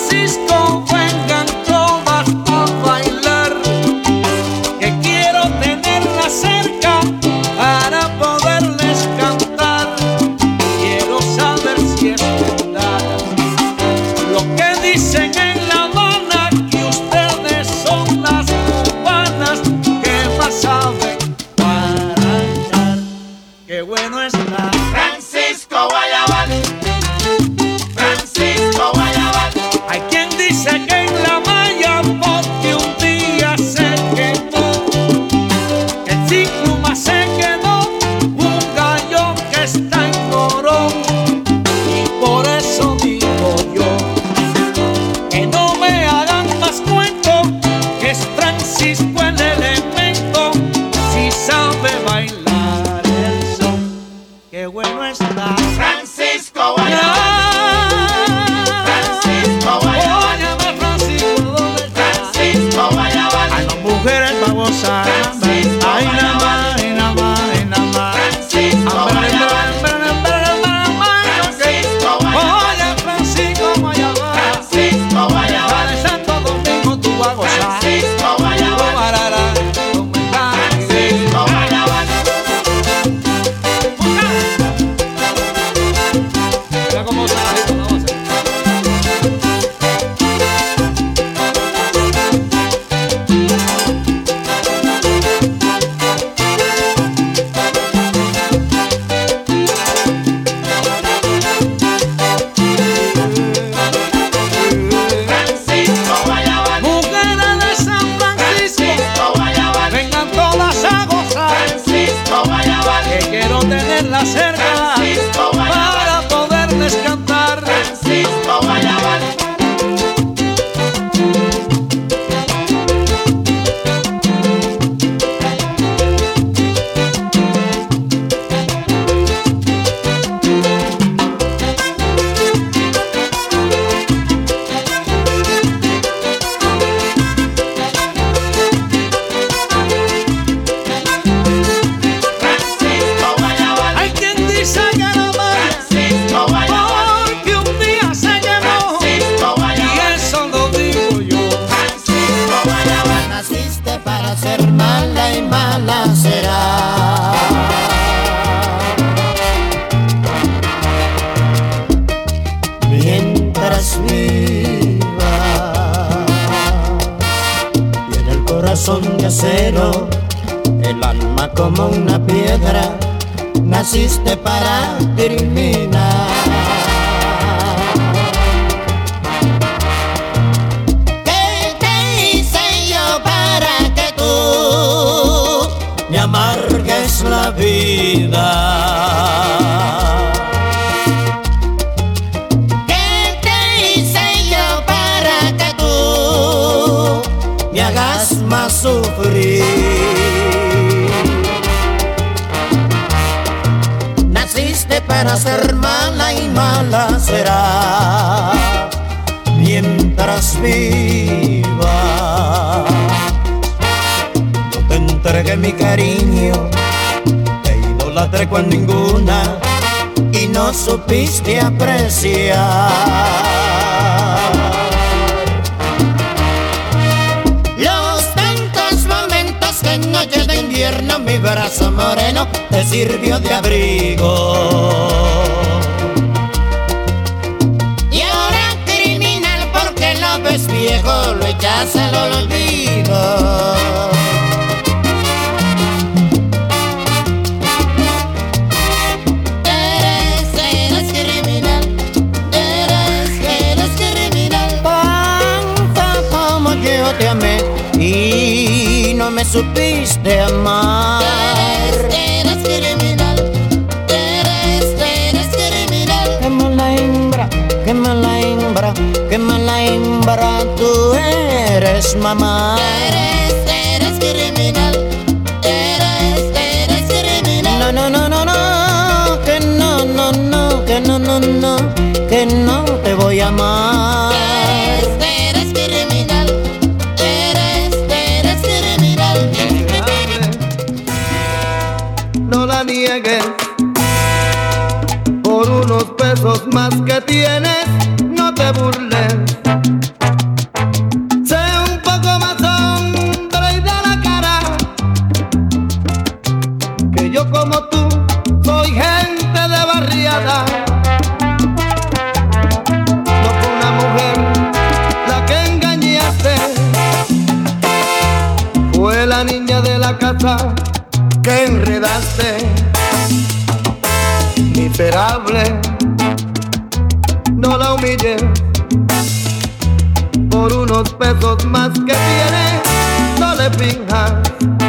Francisco, parar. con ninguna y no supiste apreciar. Los tantos momentos que en noche de invierno mi brazo moreno te sirvió de abrigo. Y ahora criminal porque lo ves viejo, lo echas al olvido. me supiste amar. Eres, eres criminal, eres, eres criminal. Qué mala hembra, qué mala hembra, qué mala hembra tú eres, mamá. Eres, eres criminal, eres, eres criminal. No, no, no, no, no, que no, no, no, que no, no, no, que no te voy a amar. nothing high.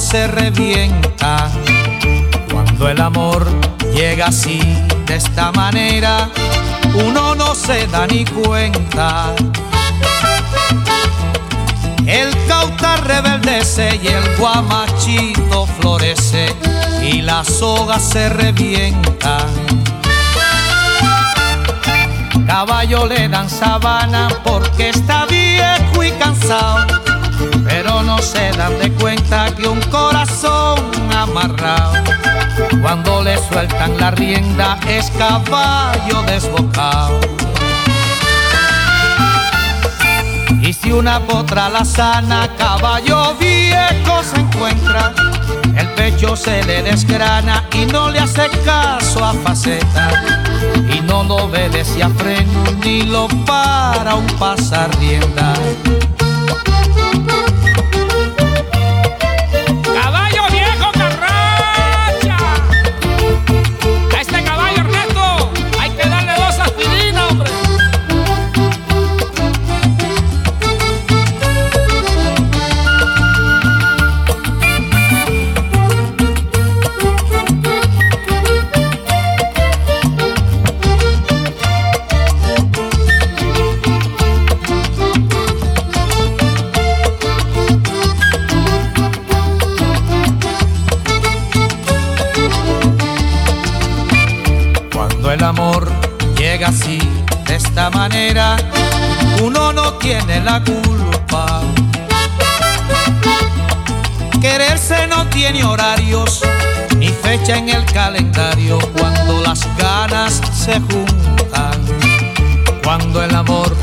Se revienta. Cuando el amor llega así, de esta manera, uno no se da ni cuenta. El cauta rebeldece y el guamachito florece y la soga se revienta. Caballo le dan sabana porque está viejo y cansado no se dan de cuenta que un corazón amarrado, cuando le sueltan la rienda, es caballo desbocado. Y si una potra la sana, caballo viejo se encuentra, el pecho se le desgrana y no le hace caso a faceta. Y no lo obedece a freno ni lo para un pasar en el calendario cuando las ganas se juntan. Cuando el amor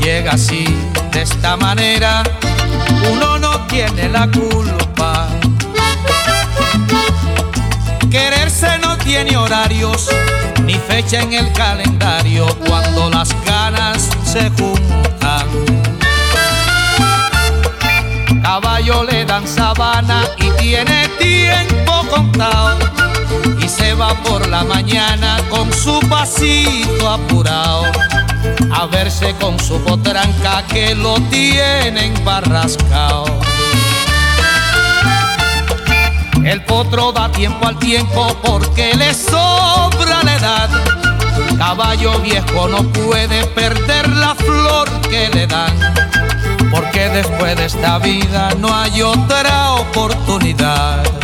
llega así, de esta manera, uno no tiene la culpa. Quererse no tiene horarios ni fecha en el calendario cuando las ganas se juntan. Caballo le dan sabana y tiene tiempo contado y se va por la mañana con su pasito apurado a verse con su potranca que lo tienen barrascao. El potro da tiempo al tiempo porque le sobra la edad. Caballo viejo no puede perder la flor que le dan. Porque después de esta vida no hay otra oportunidad.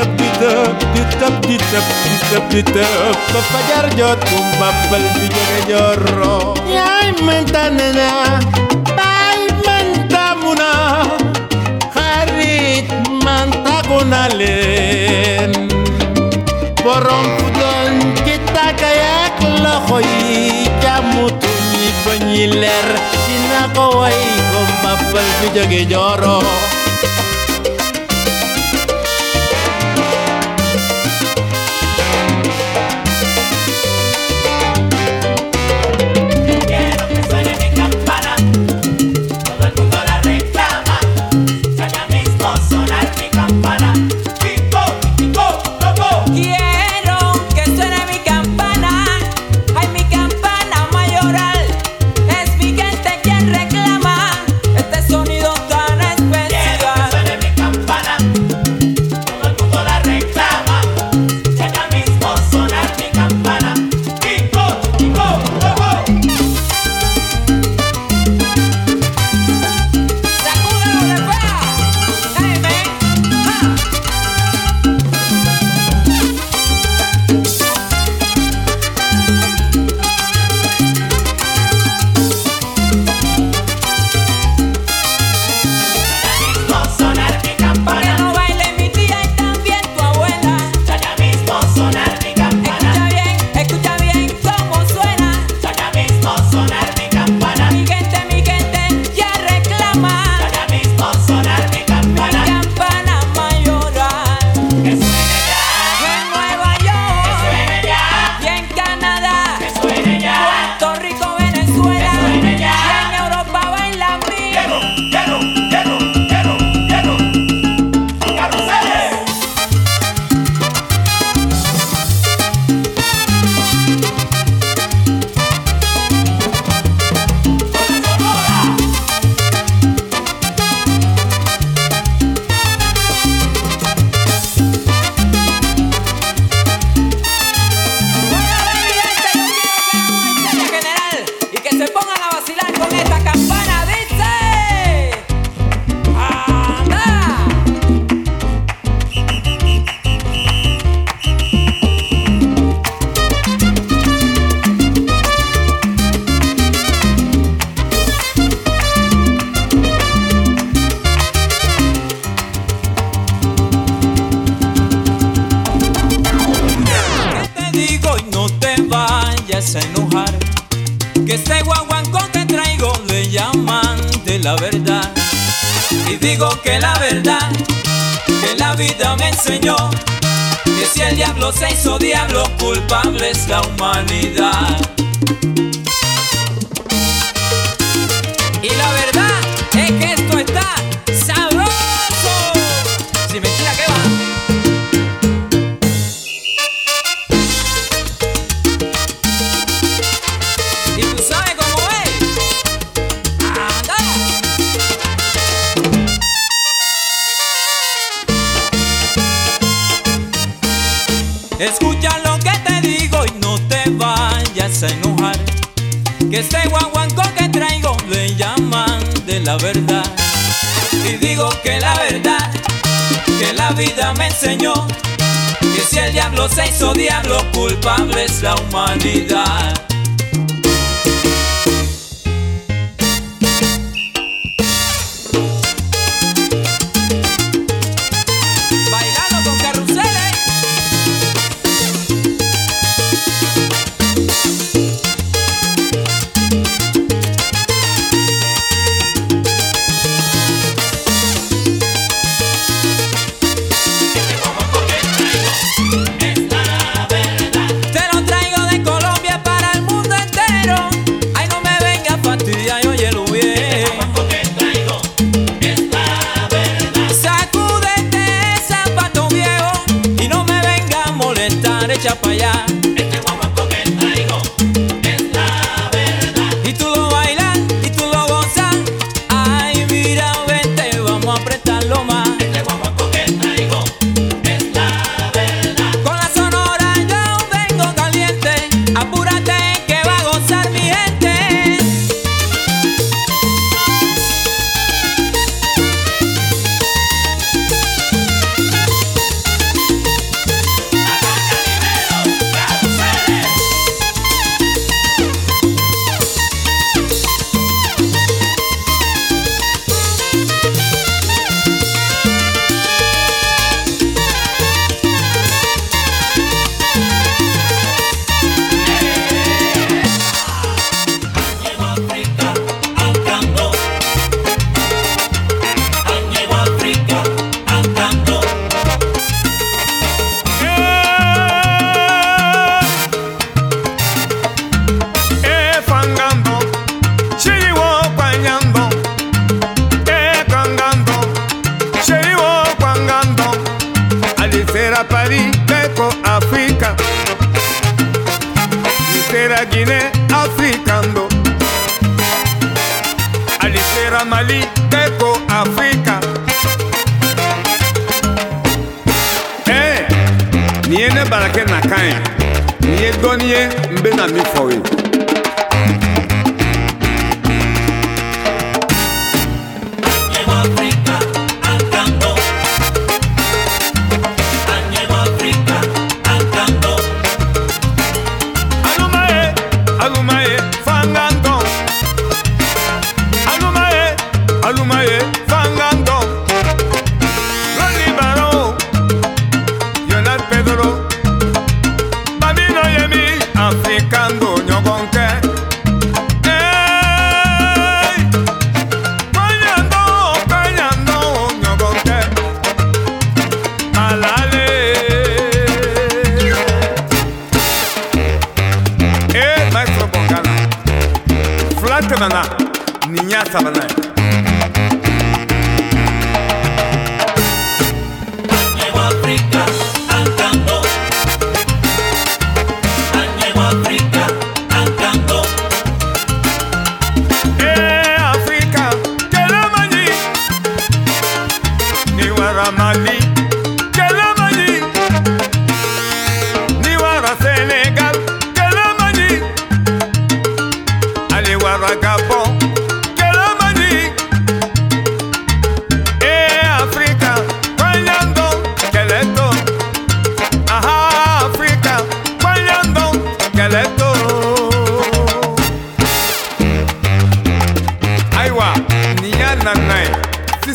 ditep ditep ditep ditep ditep ditep Papagar yo tumpapal binyang jorro Yay mentanena Tay mentamuna. Harit mantagunalen Borong pudon kita kayak lohoy Kamutungi penyiler. Sinakawai kumpapal binyang jorro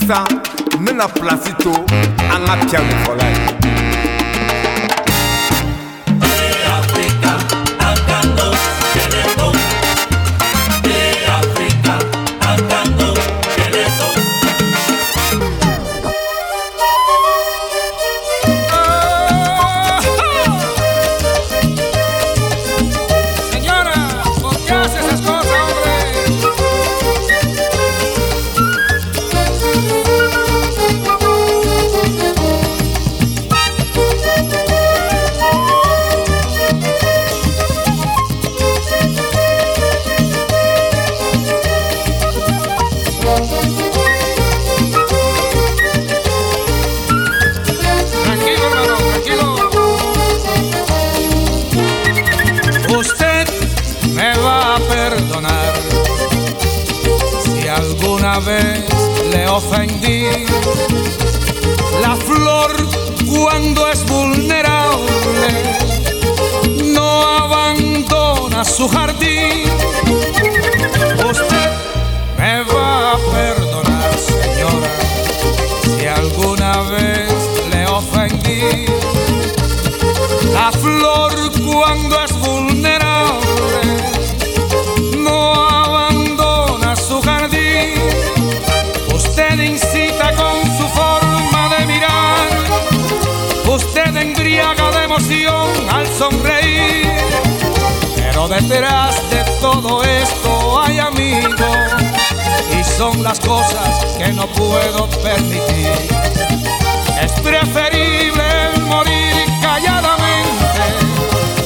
sisan n bɛna pilasi to son las cosas que no puedo permitir. Es preferible morir calladamente.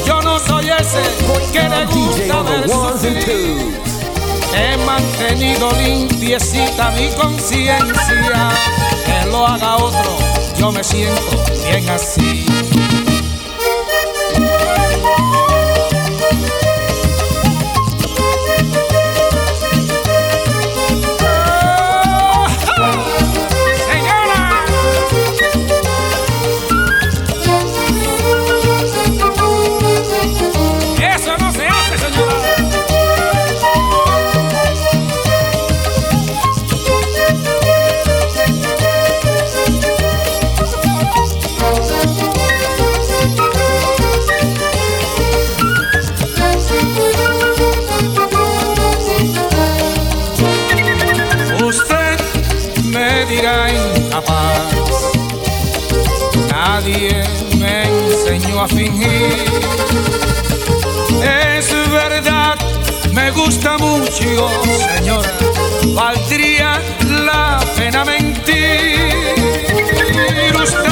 Yo no soy ese que le gusta ver sufrir. He mantenido limpiecita mi conciencia. Que lo haga otro, yo me siento bien así. A fingir. Es verdad, me gusta mucho, señora. Valdría la pena mentir. Usted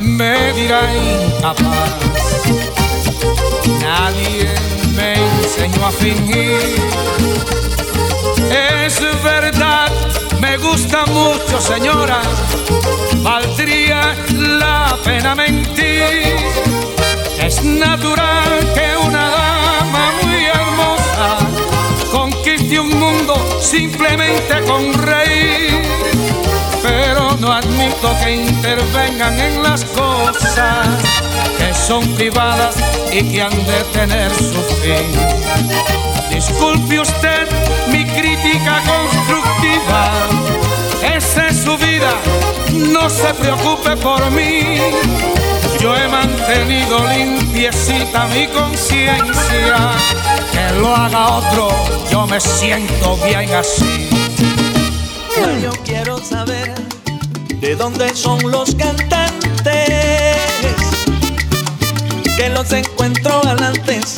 me dirá incapaz. Nadie me enseñó a fingir. Es verdad, me gusta mucho, señora. Valdría la pena mentir. Es natural que una dama muy hermosa conquiste un mundo simplemente con reír. Pero no admito que intervengan en las cosas que son privadas y que han de tener su fin. Disculpe usted mi crítica constructiva. Esa es su vida, no se preocupe por mí. Yo he mantenido limpiecita mi conciencia. Que lo haga otro, yo me siento bien así. Yo quiero saber de dónde son los cantantes que los encuentro galantes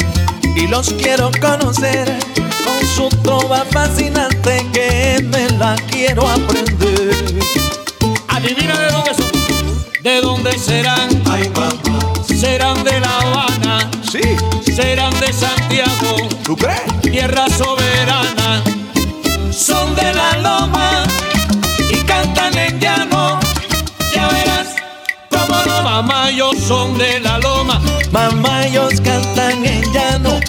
y los quiero conocer con su trova fascinante que me la quiero aprender. Adivina de dónde son, de dónde serán. Ay, mamá, Serán de La Habana, sí, serán de Santiago, ¿tú crees? tierra soberana. Son de la loma y cantan en llano. Ya verás cómo no Mamá, yo son de la loma, Mamá, ellos cantan en llano.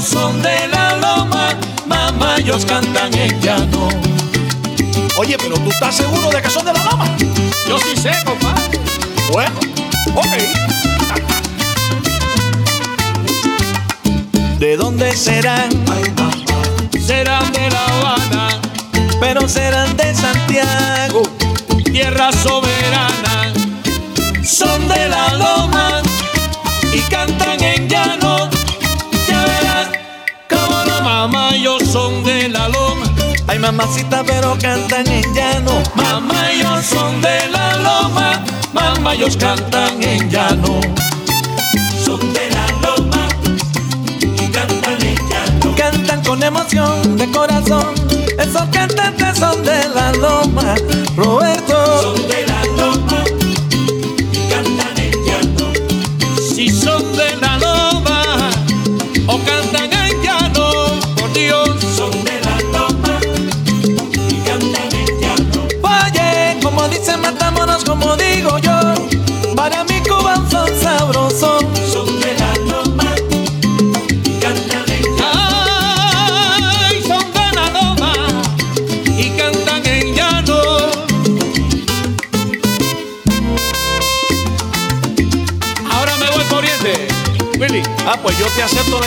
Son de la loma. Mamá, ellos cantan en llano. Oye, pero tú estás seguro de que son de la loma. yo sí sé, compadre. Bueno, ok. ¿De dónde serán? Serán de La Habana, Pero serán de Santiago. tierra soberana. Son de la loma y cantan en llano. Mamacita, pero cantan en llano. Mamá, ellos son de la loma. Mamá, ellos cantan en llano. Son de la loma y cantan en llano. Cantan con emoción de corazón. Esos cantantes son de la loma.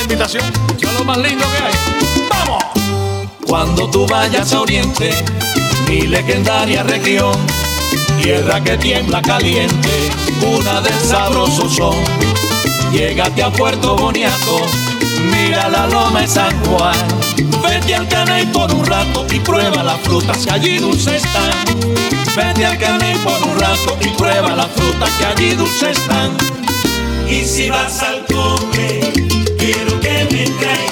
Invitación. Eso es lo más lindo que hay. ¡Vamos! Cuando tú vayas a Oriente, mi legendaria región, tierra que tiembla caliente, una del sabroso son. Llégate a Puerto Boniato, mira la loma de San Juan. Vete al caney por un rato y prueba las frutas que allí dulces están. Vete al caney por un rato y prueba las frutas que allí dulces están. Y si vas al cobre, quiero que me traigas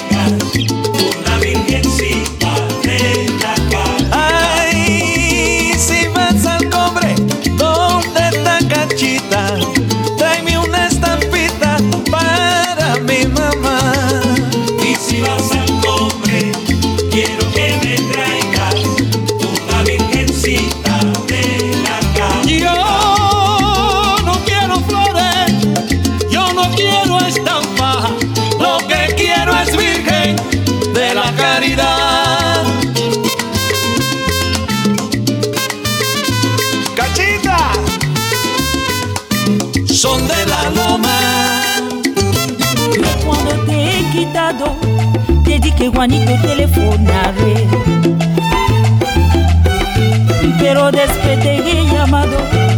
te dije Juanito telefonaré. Pero después te he llamado,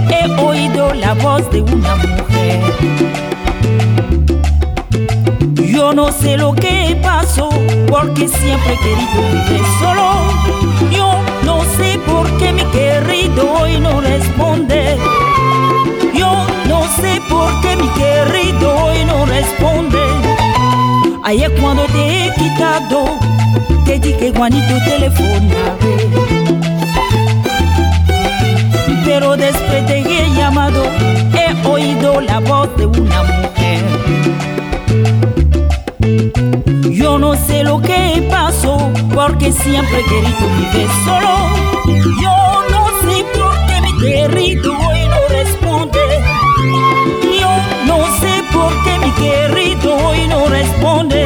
he oído la voz de una mujer. Yo no sé lo que pasó, porque siempre he querido vivir solo. Yo no sé por qué mi querido hoy no responde. Yo no sé por qué mi querido hoy no responde. Ayer cuando te he quitado, te dije Juanito telefonaré. Pero después te he llamado, he oído la voz de una mujer. Yo no sé lo que pasó, porque siempre querido vivir solo. Yo no sé por qué mi querido hoy no responde. Yo no sé por qué mi querido hoy no responde.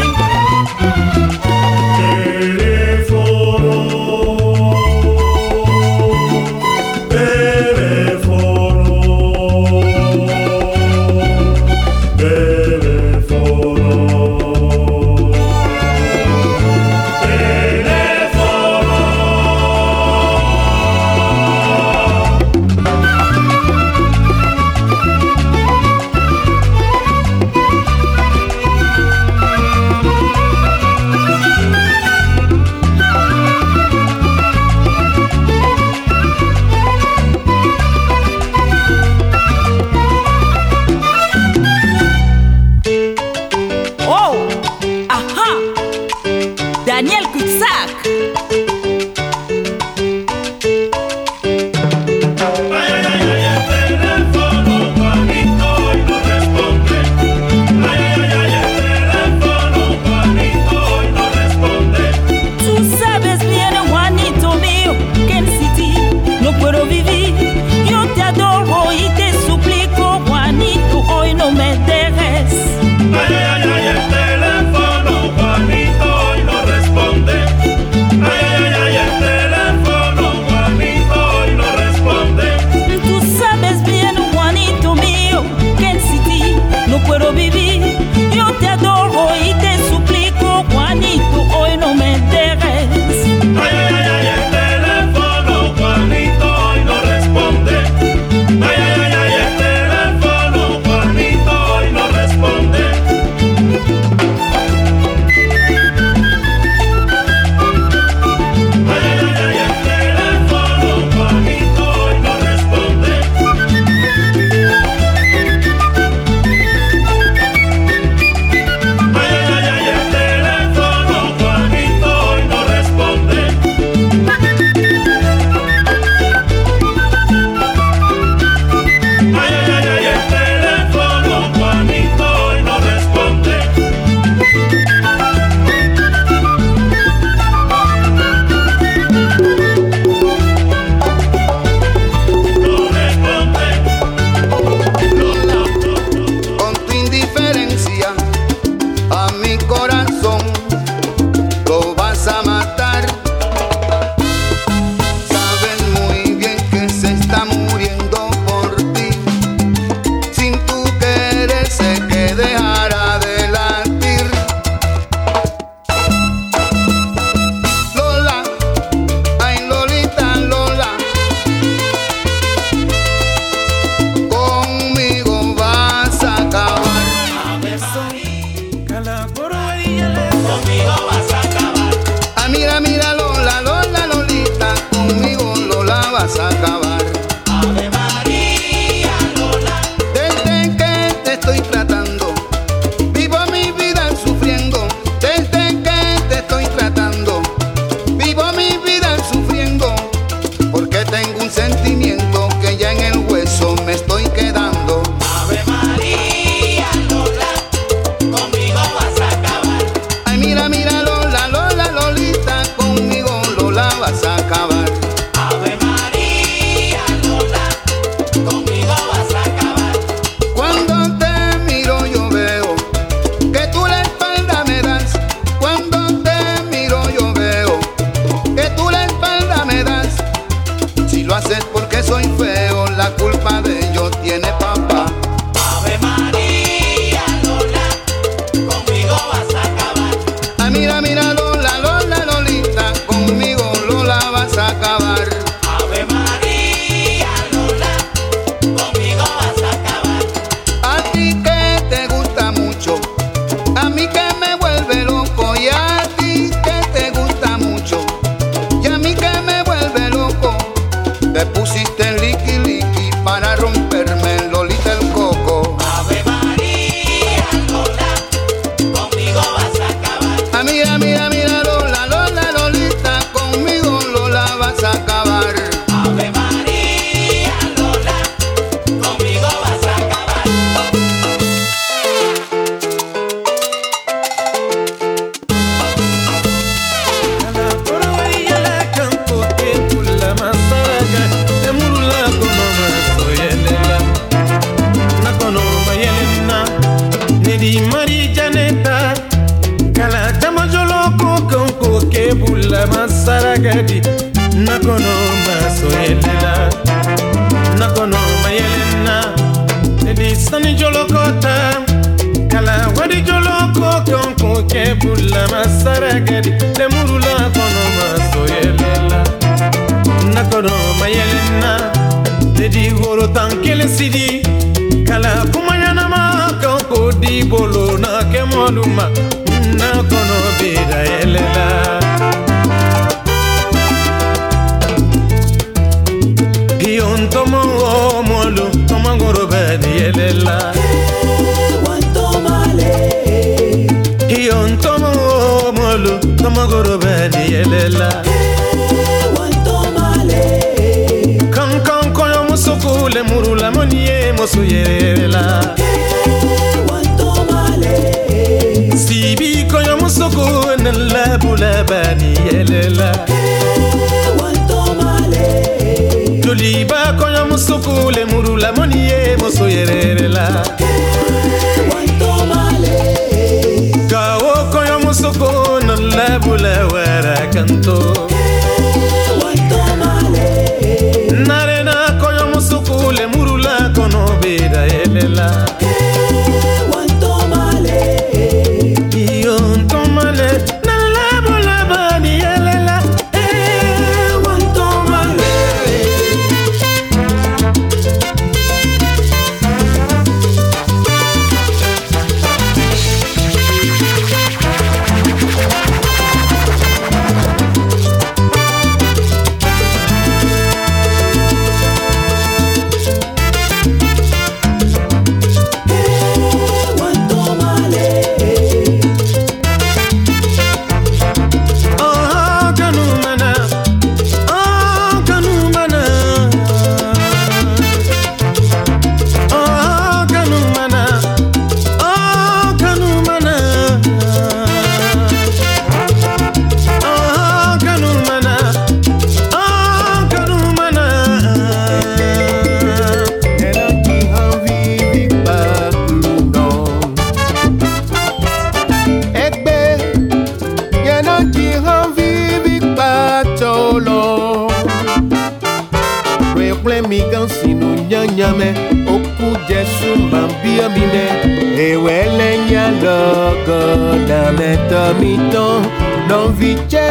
jẹ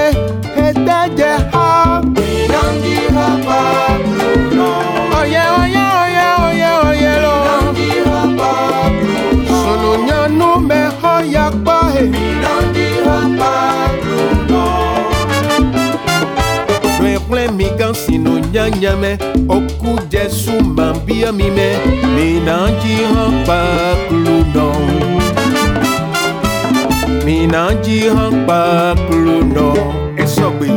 ẹgbẹ́ jẹ ha. ìdáǹdì rábà Bruno. ọ̀yẹ́ ọ̀yẹ́ ọ̀yẹ́ ọ̀yẹ́ ọ̀yẹ́ lọ. ìdáǹdì rábà Bruno. sòlòyànnú mẹ́họ́ yapa ẹ̀. ìdáǹdì rábà Bruno. Plein mi gan sino nyanya me, oku jesu mambia mi me, mi nanji. na jihan kpakplo nɔ esɔgbe.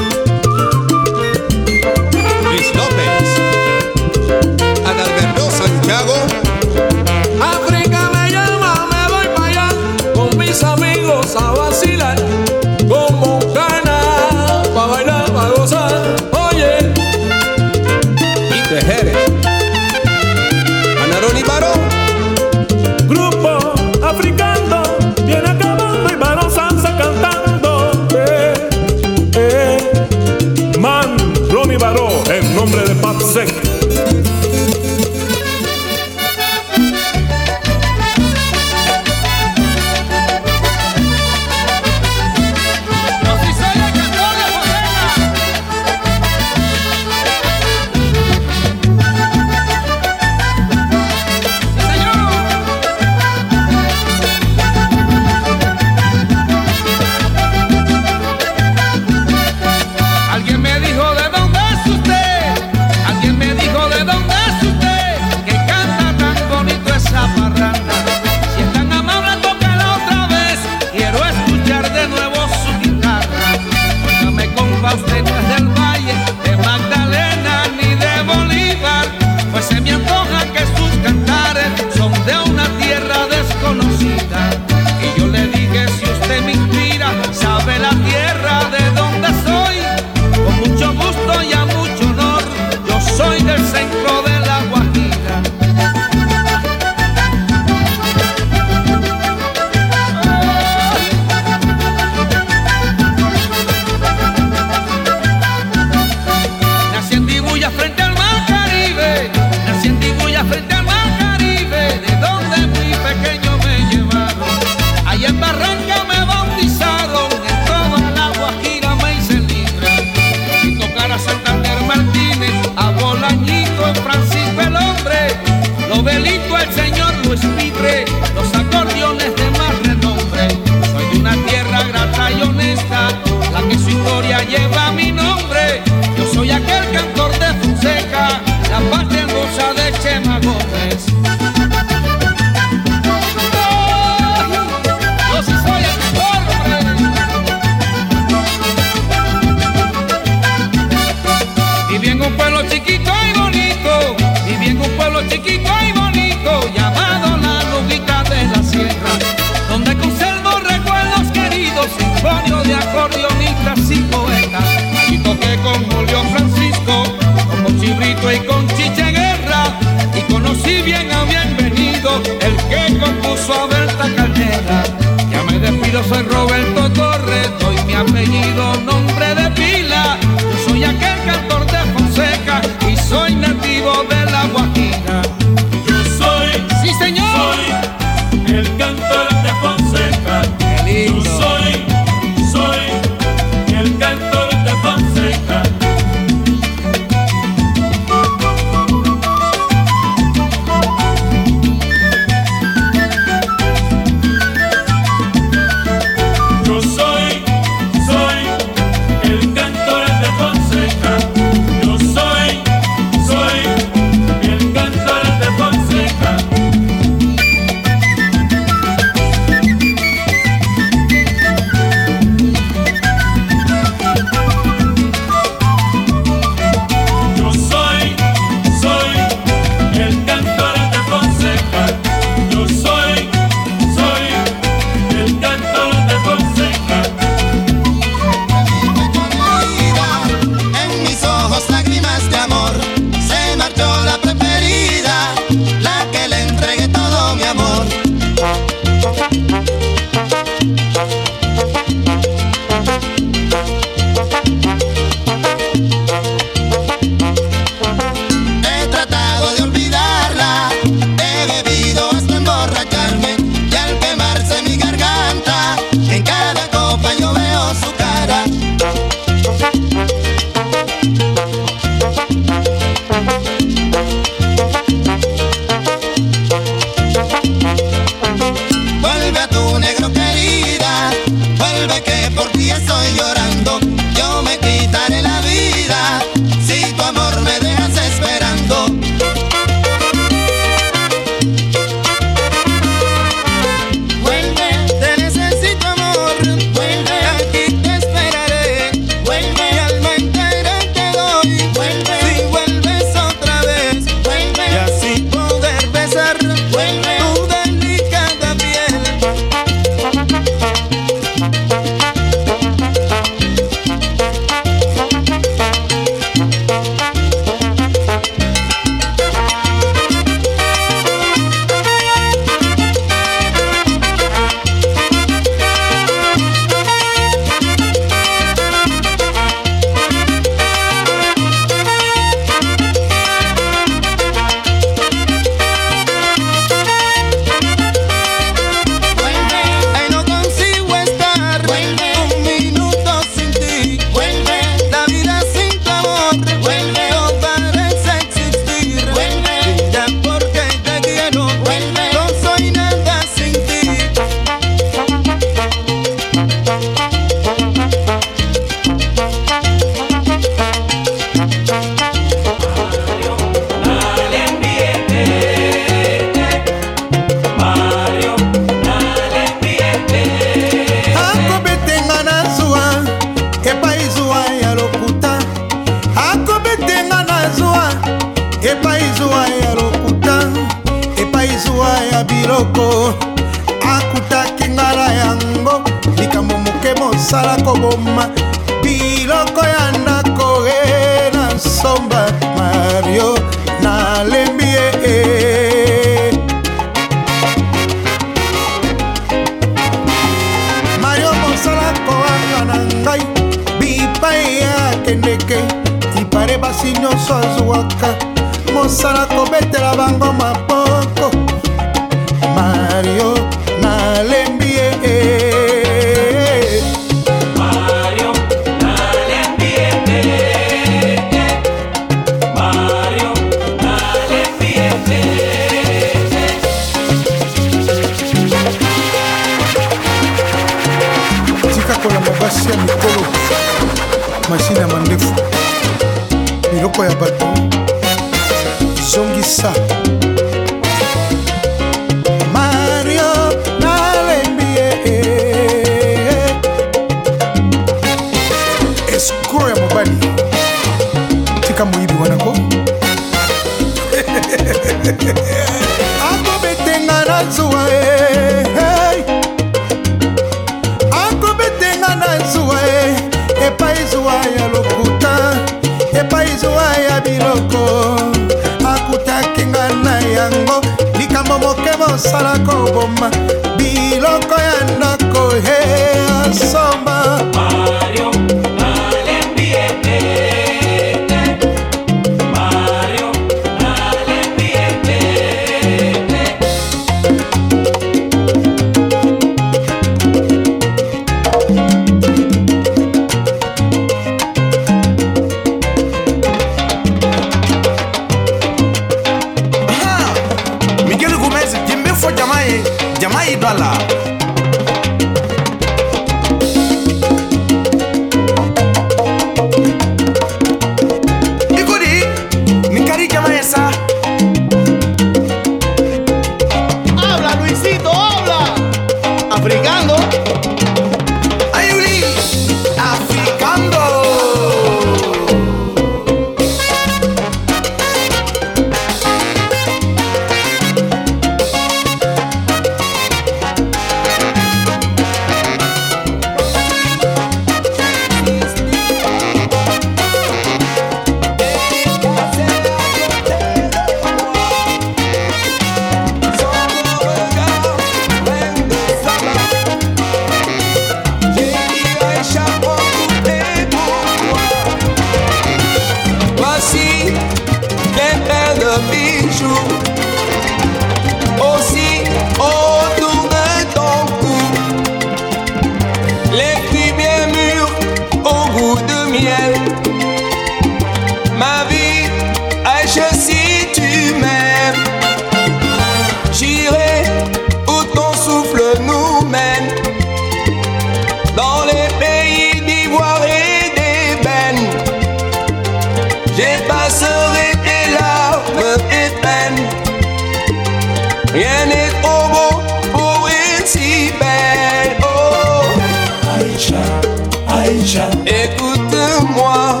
Aïcha, écoute-moi.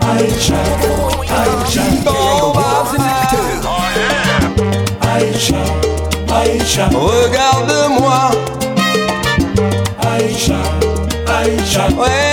Aïcha, Aïcha, bah, oh, Aïcha, Aïcha, regarde-moi. Aïcha, Aïcha, ouais.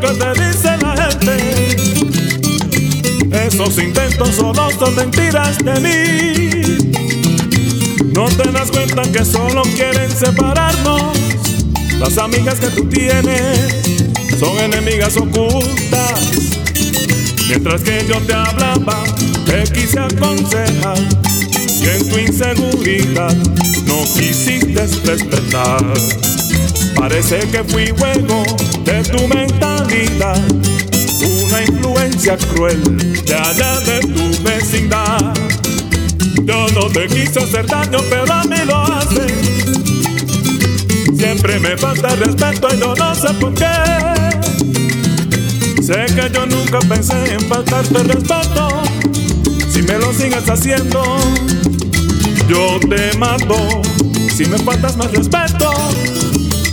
Que te dice la gente. Esos intentos solo son mentiras de mí. No te das cuenta que solo quieren separarnos. Las amigas que tú tienes son enemigas ocultas. Mientras que yo te hablaba, te quise aconsejar. Y en tu inseguridad no quisiste respetar. Parece que fui juego de tu mentalidad. Una influencia cruel de allá de tu vecindad. Yo no te quise hacer daño, pero a mí lo haces. Siempre me falta respeto y yo no sé por qué. Sé que yo nunca pensé en faltarte respeto. Si me lo sigues haciendo, yo te mato. Si me faltas más respeto,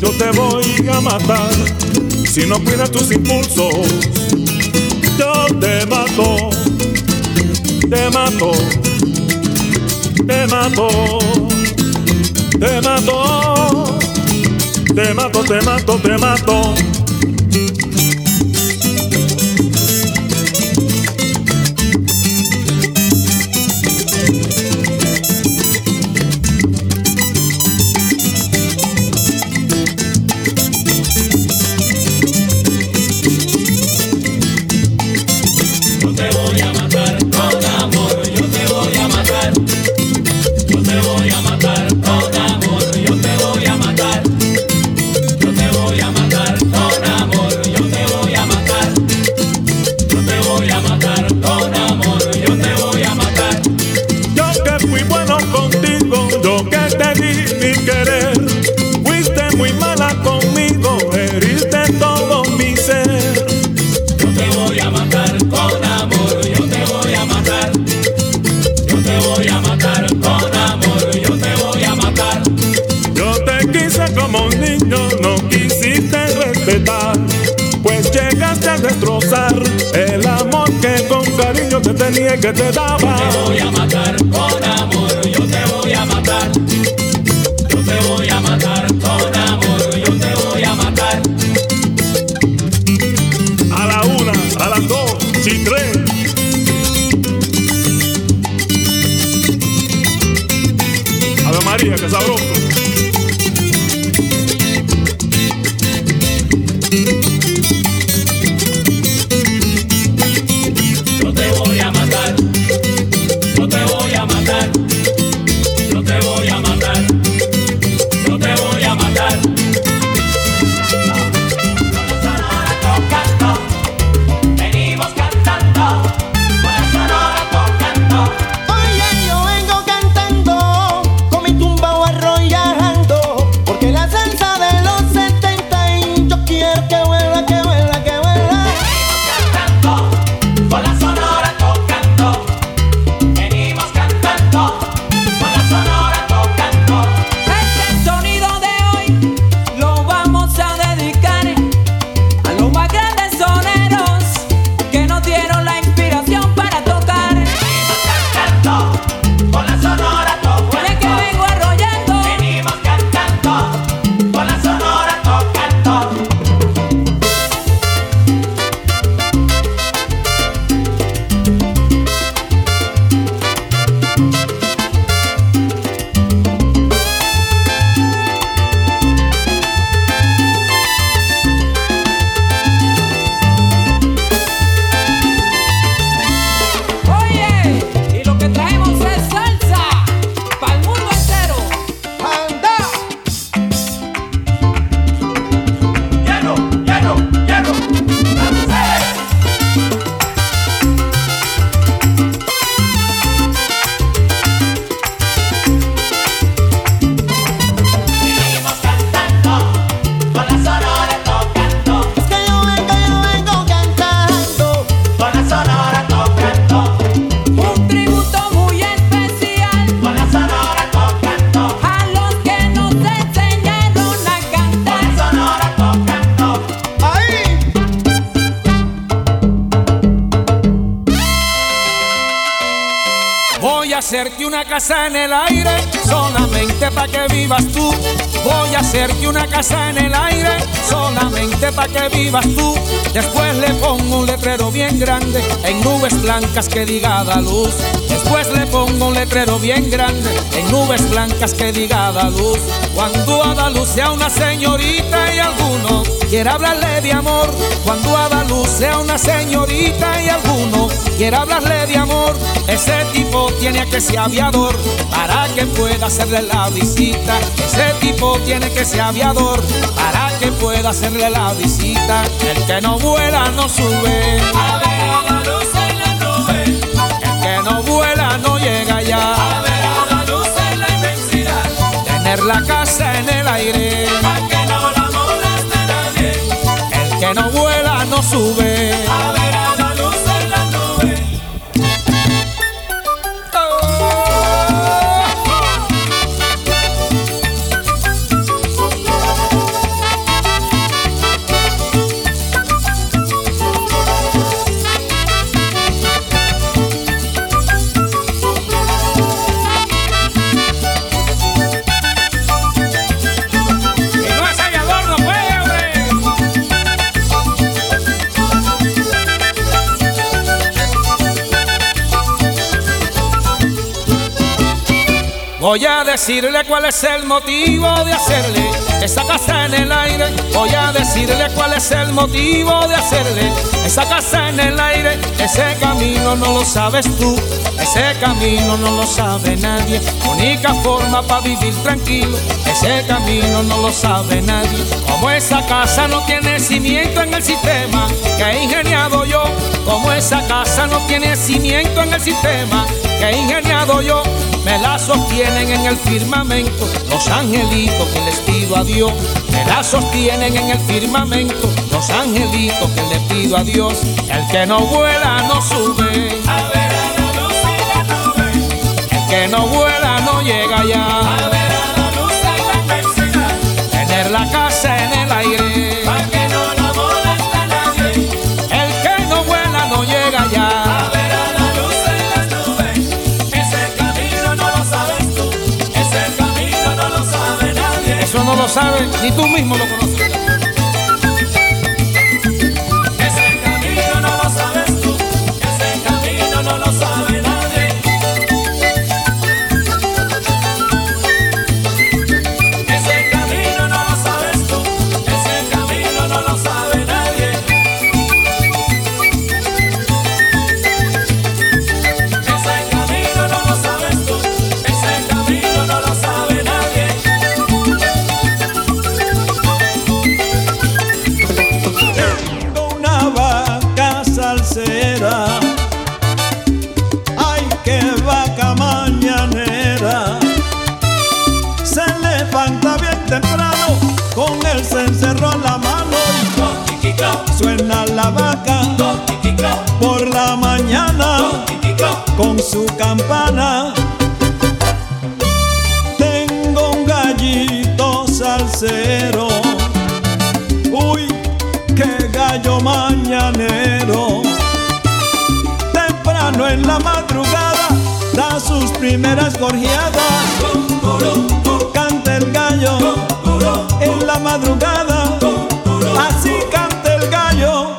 yo te voy a matar. Si no cuidas tus impulsos, yo te mato. Te mato. Te mato. Te mato. Te mato, te mato, te mato. Yo Pues llegaste a destrozar el amor que con cariño te tenía que te daba. Luz. Después le pongo un letrero bien grande, en nubes blancas que diga da luz. Cuando a luz sea una señorita y alguno quiera hablarle de amor. Cuando a luz sea una señorita y alguno quiera hablarle de amor. Ese tipo tiene que ser aviador para que pueda hacerle la visita. Ese tipo tiene que ser aviador para que pueda hacerle la visita. El que no vuela no sube. A ver a luz la casa en el aire. Que no la nadie. El que no vuela no sube. Decirle cuál es el motivo de hacerle esa casa en el aire. Voy a decirle cuál es el motivo de hacerle esa casa en el aire. Ese camino no lo sabes tú, ese camino no lo sabe nadie. Única forma para vivir tranquilo, ese camino no lo sabe nadie. Como esa casa no tiene cimiento en el sistema que he ingeniado yo, como esa casa no tiene cimiento en el sistema que he ingeniado yo. Me la sostienen en el firmamento los angelitos que les pido a Dios. Me la sostienen en el firmamento los angelitos que les pido a Dios. El que no vuela no sube. A ver a la luz en la nube. El que no vuela no llega A allá. ver a la luz en la. Tener la casa en el Eso no lo sabes ni tú mismo lo conoces. Gallo mañanero. Temprano en la madrugada da sus primeras gorjeadas. Canta el gallo en la madrugada. Así canta el gallo.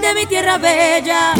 de mi tierra bella,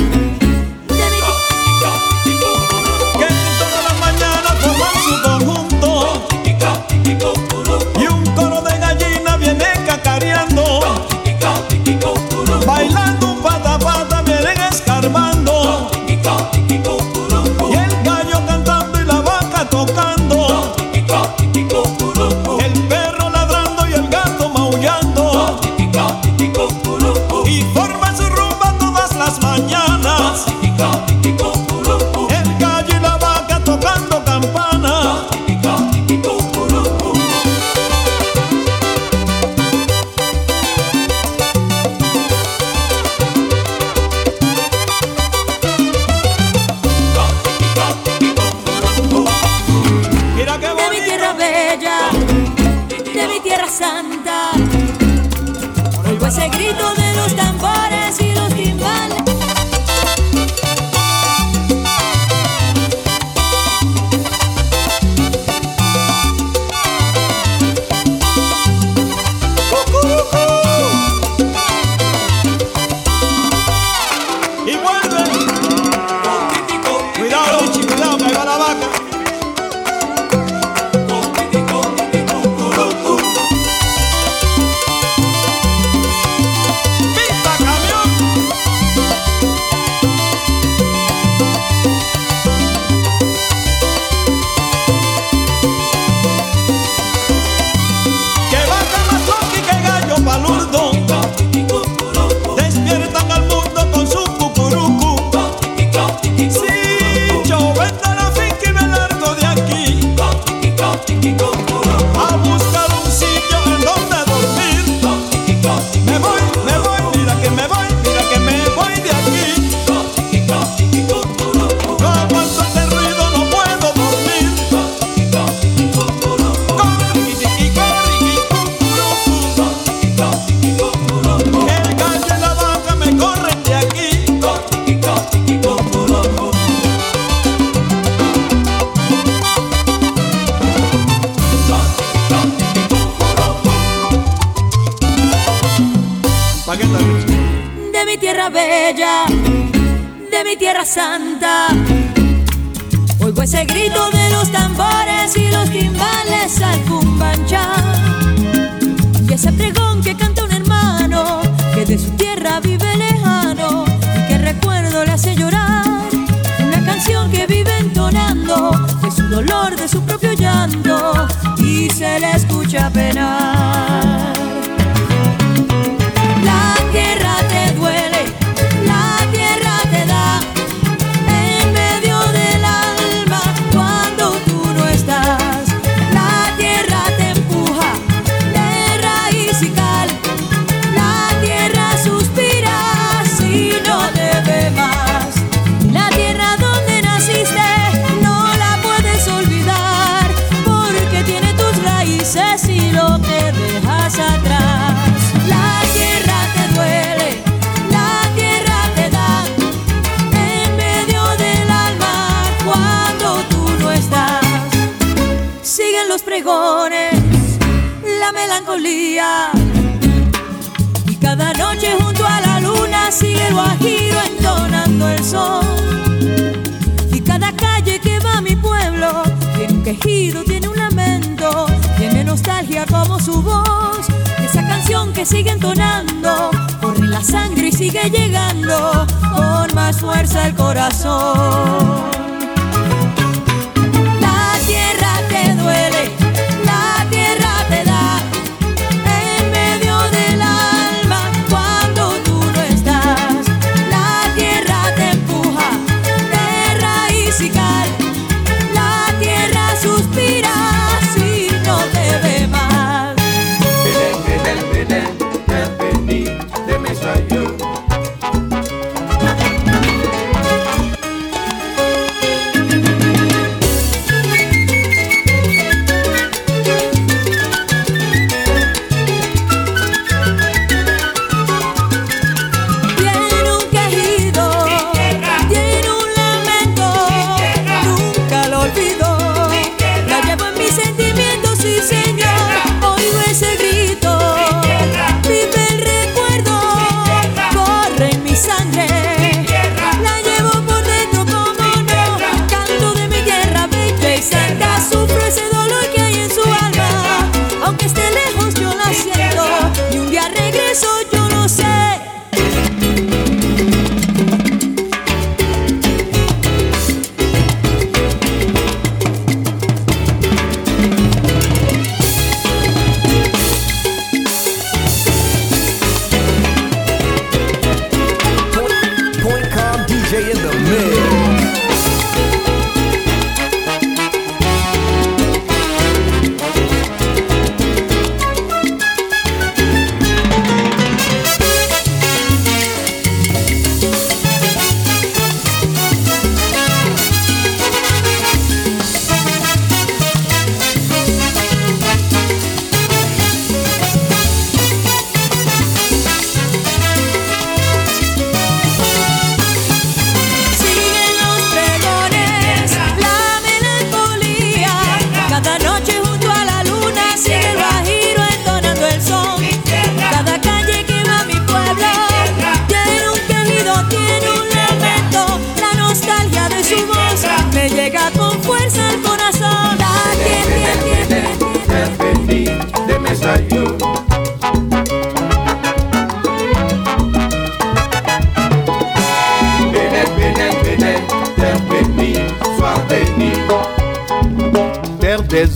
alcanza el corazón.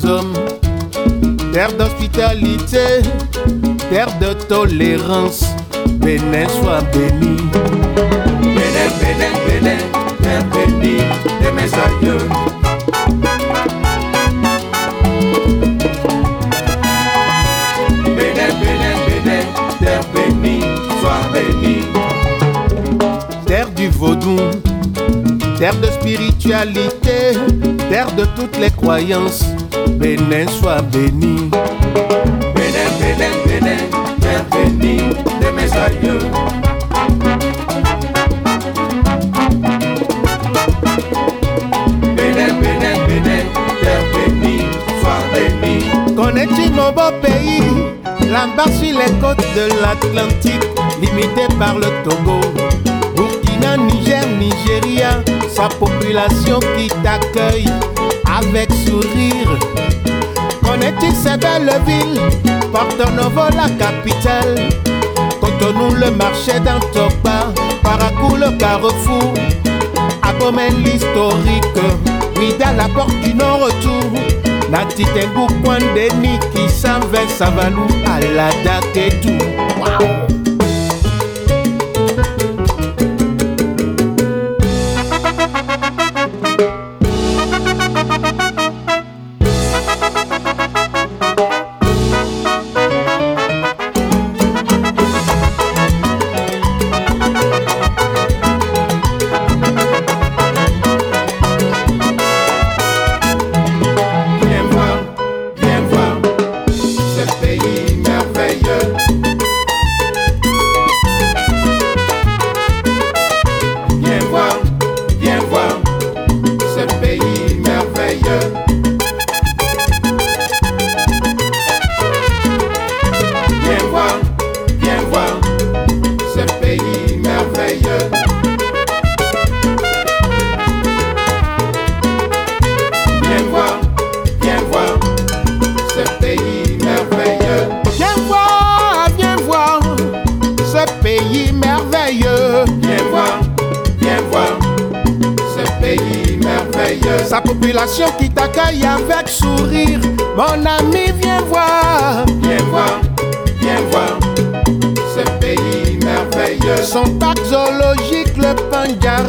hommes, terre d'hospitalité, terre de tolérance. Bénin soit béni. Bénin, Bénin, Bénin, terre béni, de mes aïeux. Bénin, Bénin, Bénin, terre béni, sois béni, Terre du vaudou terre de spiritualité, terre de toutes les croyances. Bénin soit béni. Bénin, Bénin, Bénin, terre bénie de mes aïeux. Bénin, Bénin, Bénin, terre bénie, sois béni. Connais-tu nos beaux pays? Là-bas sur les côtes de l'Atlantique, limité par le Togo, Burkina, Niger, Nigeria sa population qui t'accueille avec sourire. Connais-tu ces belles villes Porto Novo, la capitale? Cotonou, le marché d'Antokba. Paracou, le carrefour. Abomey, l'historique. Ouida, la porte du non-retour. Natitengu, point d'Eni, qui s'en va, Savalou, Alada, Ketou. Wow.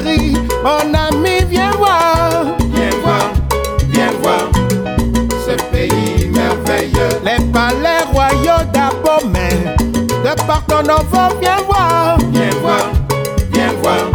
Mon ami, viens voir. Viens voir, viens voir ce pays merveilleux. Les palais royaux d'Abomey, de Porto Novo, viens voir. Viens voir, viens voir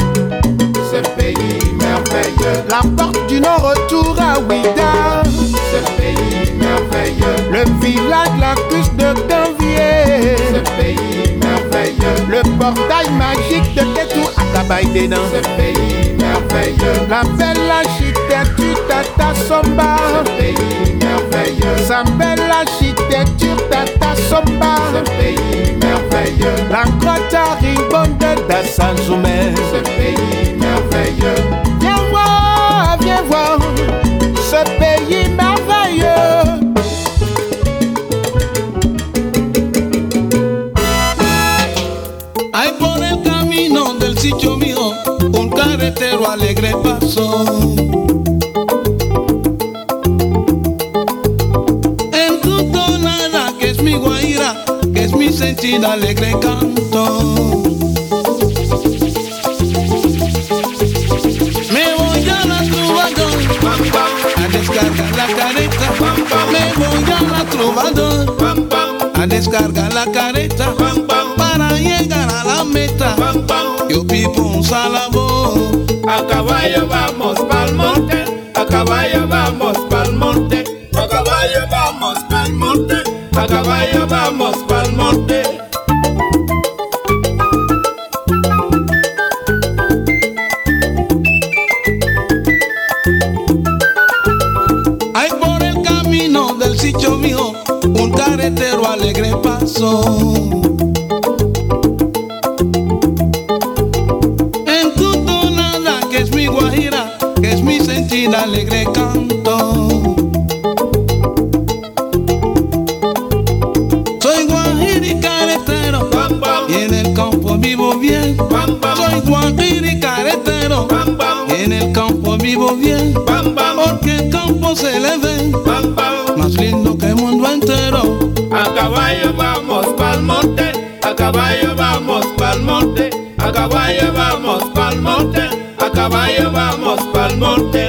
ce pays merveilleux. La porte du non-retour à Ouida, ce pays merveilleux. Le village, la cuisse de Ganvier, ce pays merveilleux. Le portail magique de Tetou Kabaïdena, ce pays merveilleux. La belle architecture Tata Somba, ce pays merveilleux. Sa belle architecture Tata Somba, ce pays merveilleux. La grotte Rimbonde d'Assanzoumé, ce pays merveilleux. Viens voir, viens voir ce pays merveilleux. Carretero alegre pasó. En tu tonada que es mi guaira, que es mi sentir alegre canto. Me voy a la trovador a descargar la careta. Me voy a la trovador a descargar la careta para llegar a la meta. Yo pipo un salabo. A caballo vamos pa'l monte, a caballo vamos pa'l monte, a caballo vamos pa'l monte, a caballo vamos caballo vamos pa'l monte.